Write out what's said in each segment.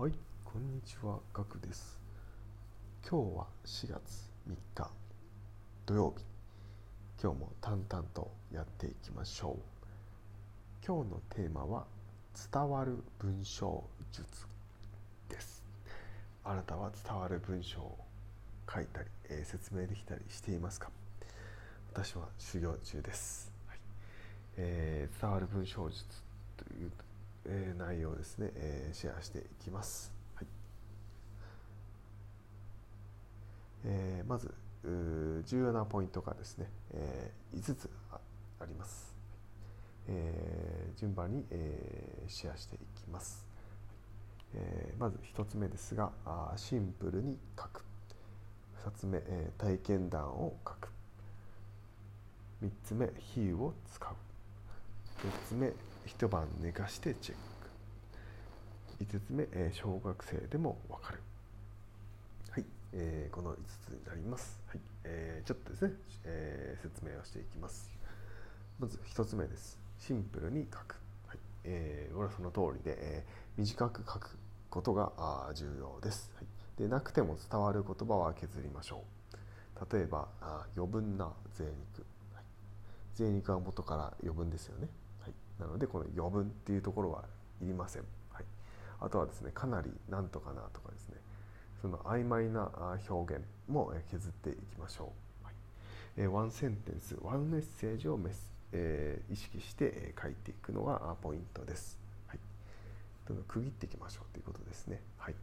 はい、こんにちは、ガクです。今日は4月3日土曜日。今日も淡々とやっていきましょう。今日のテーマは伝わる文章術です。あなたは伝わる文章を書いたり、えー説明できたりしていますか？私は修行中です。はいえー伝わる文章術という、内容をですね、えーシェアしていきます。はいえーまず重要なポイントがですね、え5つああります。えー順番に、えーシェアしていきます。えーまず1つ目ですがあシンプルに書く2つ目、えー体験談を書く3つ目比喩を使う4つ目一晩寝かしてチェック5つ目、えー小学生でもわかる。はい、えーこの5つになります、はいえーちょっとですね、えー説明をしていきます。まず1つ目です。シンプルに書く、はいえーこれはその通りで、えー短く書くことが重要です、はい、でなくても伝わる言葉は削りましょう。例えばあ余分な贅肉、はい、贅肉は元から余分ですよね、はい、なのでこの余分っていうところはいりません、あとはですねかなりなんとかなとかですね。その曖昧な表現も削っていきましょう、はい。えーワンセンテンスワンメッセージをメス、えー意識して書いていくのがポイントです、はい、区切っていきましょうということですね、はい、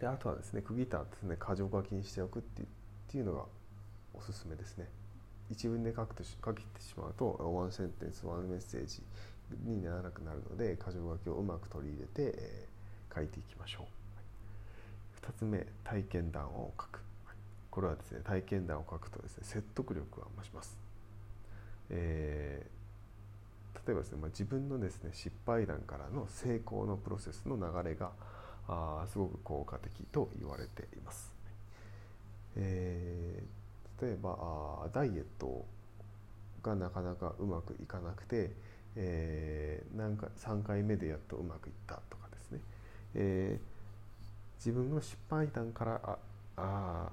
であとはですね区切ったですね箇条書きにしておくっていうっていうのがおすすめですね。一文で書くとし書きてしまうとワンセンテンスワンメッセージにならなくなるので箇条書きをうまく取り入れて、えー書いていきましょう、はい、2つ目体験談を書く、はい。これはですね体験談を書くとですね説得力が増します、えー例えばですね、まあ、自分のですね失敗談からの成功のプロセスの流れがあーすごく効果的と言われています、えー例えばあダイエットがなかなかうまくいかなくて、えーなんか3回目でやっとうまくいったとかですね、えー自分の失敗談からああ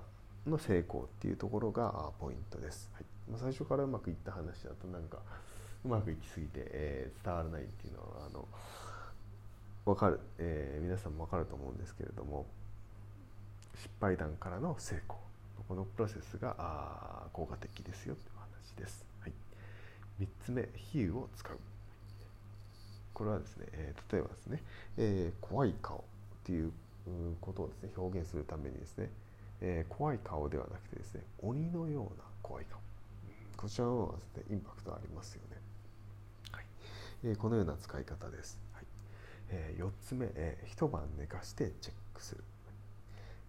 の成功っていうところがポイントです、はい。まあ、最初からうまくいった話だとなんかうまくいきすぎて、えー伝わらないっていうのはあの分かる、えー皆さんも分かると思うんですけれども失敗談からの成功このプロセスがあ効果的ですよという話です、はい、3つ目比喩を使う。これはですね、えー例えばですね、えー怖い顔っていううことをですね表現するためにですね、えー怖い顔ではなくてですね鬼のような怖い顔。うんこちらの方がですねインパクトありますよね、はい。えーこのような使い方です、はい。え4つ目、えー一晩寝かしてチェックする。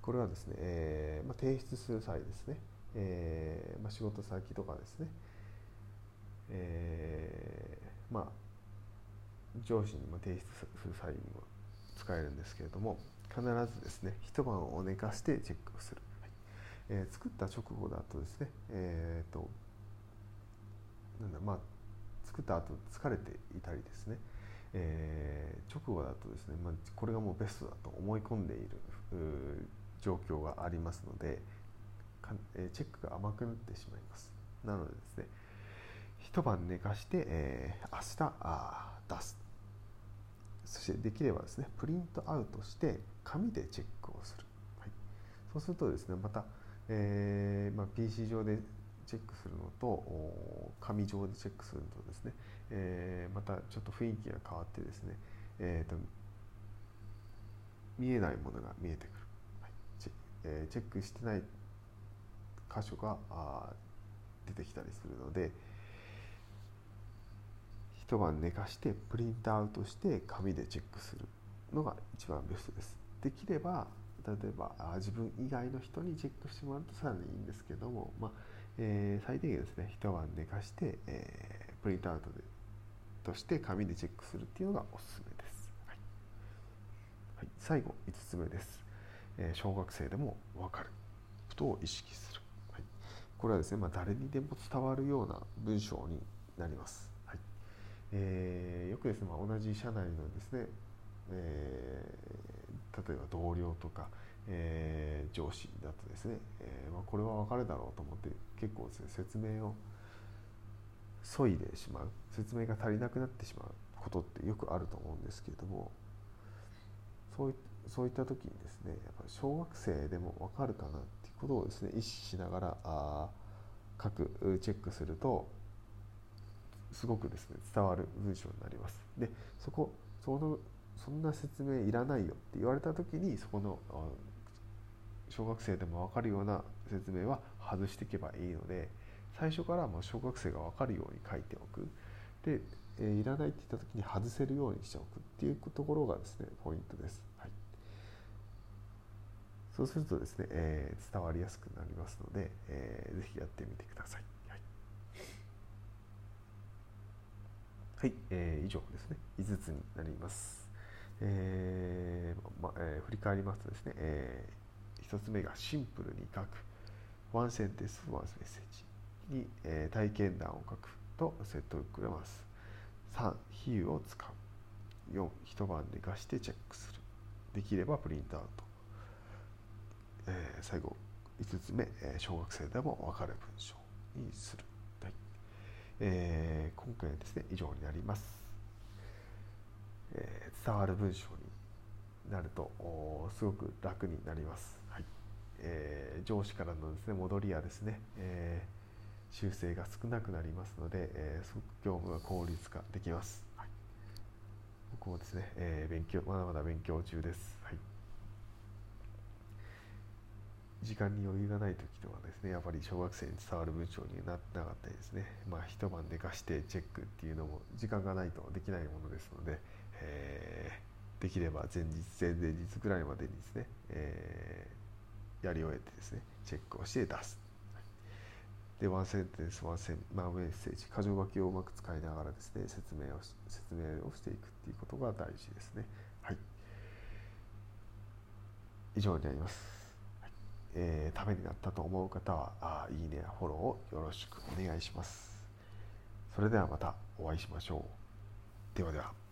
これはですね、えーまあ、提出する際ですね、えーまあ、仕事先とかですね、えーまあ上司にも提出する際にも使えるんですけれども必ずですね一晩を寝かしてチェックをする、はいえー作った直後だとですねえーとなんだまあ作った後疲れていたりですね、えー直後だとですね、まあ、これがもうベストだと思い込んでいる状況がありますのでかえーチェックが甘くなってしまいます。なのでですね一晩寝かして、えー明日あ出すそしてできればですねプリントアウトして紙でチェックをする、はい、そうするとですねまた、えーまあ、PC 上でチェックするのと紙上でチェックするのとですね、えーまたちょっと雰囲気が変わってですね、えーと見えないものが見えてくる、はい。チェえーチェックしてない箇所が出てきたりするので一晩寝かしてプリントアウトして紙でチェックするのが一番ベストです。できれば例えば自分以外の人にチェックしてもらうとさらにいいんですけども、まあえー最低限ですね一晩寝かして、えープリントアウトでとして紙でチェックするっていうのがおすすめです、はい。はい、最後5つ目です、えー小学生でも分かることを意識する、はい、これはですね、まあ、誰にでも伝わるような文章になります、えーよくですね、まあ、同じ社内のですねえー、例えば同僚とか、えー、上司だとですね、えまあ、これは分かるだろうと思って結構ですね説明を削いでしまう説明が足りなくなってしまうことってよくあると思うんですけれどもそういそういった時にですねやっぱ小学生でも分かるかなっていうことをですね意識しながらあ書くチェックするとすごくですね伝わる文章になります。でそこそのそんな説明いらないよって言われた時にそこの小学生でも分かるような説明は外していけばいいので最初からもう小学生が分かるように書いておくで、えー、いらないって言った時に外せるようにしておくっていうところがですねポイントです。はい、そうするとですね、えー、伝わりやすくなりますので、えー、ぜひやってみてください。はい、えー、以上ですね。5つになります。えーまえー、振り返りますとですね、えー、1つ目がシンプルに書く。ワンセンテンスワンメッセージ。に、えー、体験談を書くと説得くれます。3比喩を使う。4一晩寝かしてチェックする。できればプリントアウト、えー、最後5つ目、えー、小学生でも分かる文章にする、えー、今回はですね以上になります。えー、伝わる文章になるとすごく楽になります、はい。えー、上司からのですね戻りやですね、えー、修正が少なくなりますので、えー、すごく業務が効率化できます、はい、僕もですね、えー、勉強まだまだ勉強中です、はい。時間に余裕がない時とかですねやっぱり小学生に伝わる文章になってなかったりですねまあ一晩寝かしてチェックっていうのも時間がないとできないものですので、えー、できれば前日前々日ぐらいまでにですね、えー、やり終えてですねチェックをして出す。でワンセンテンスワンセン、まあ、メッセージ箇条書きをうまく使いながらですね説明を説明をしていくっていうことが大事ですね。はい。以上になります。えー、ためになったと思う方はあいいねやフォローをよろしくお願いします。それではまたお会いしましょう。ではでは。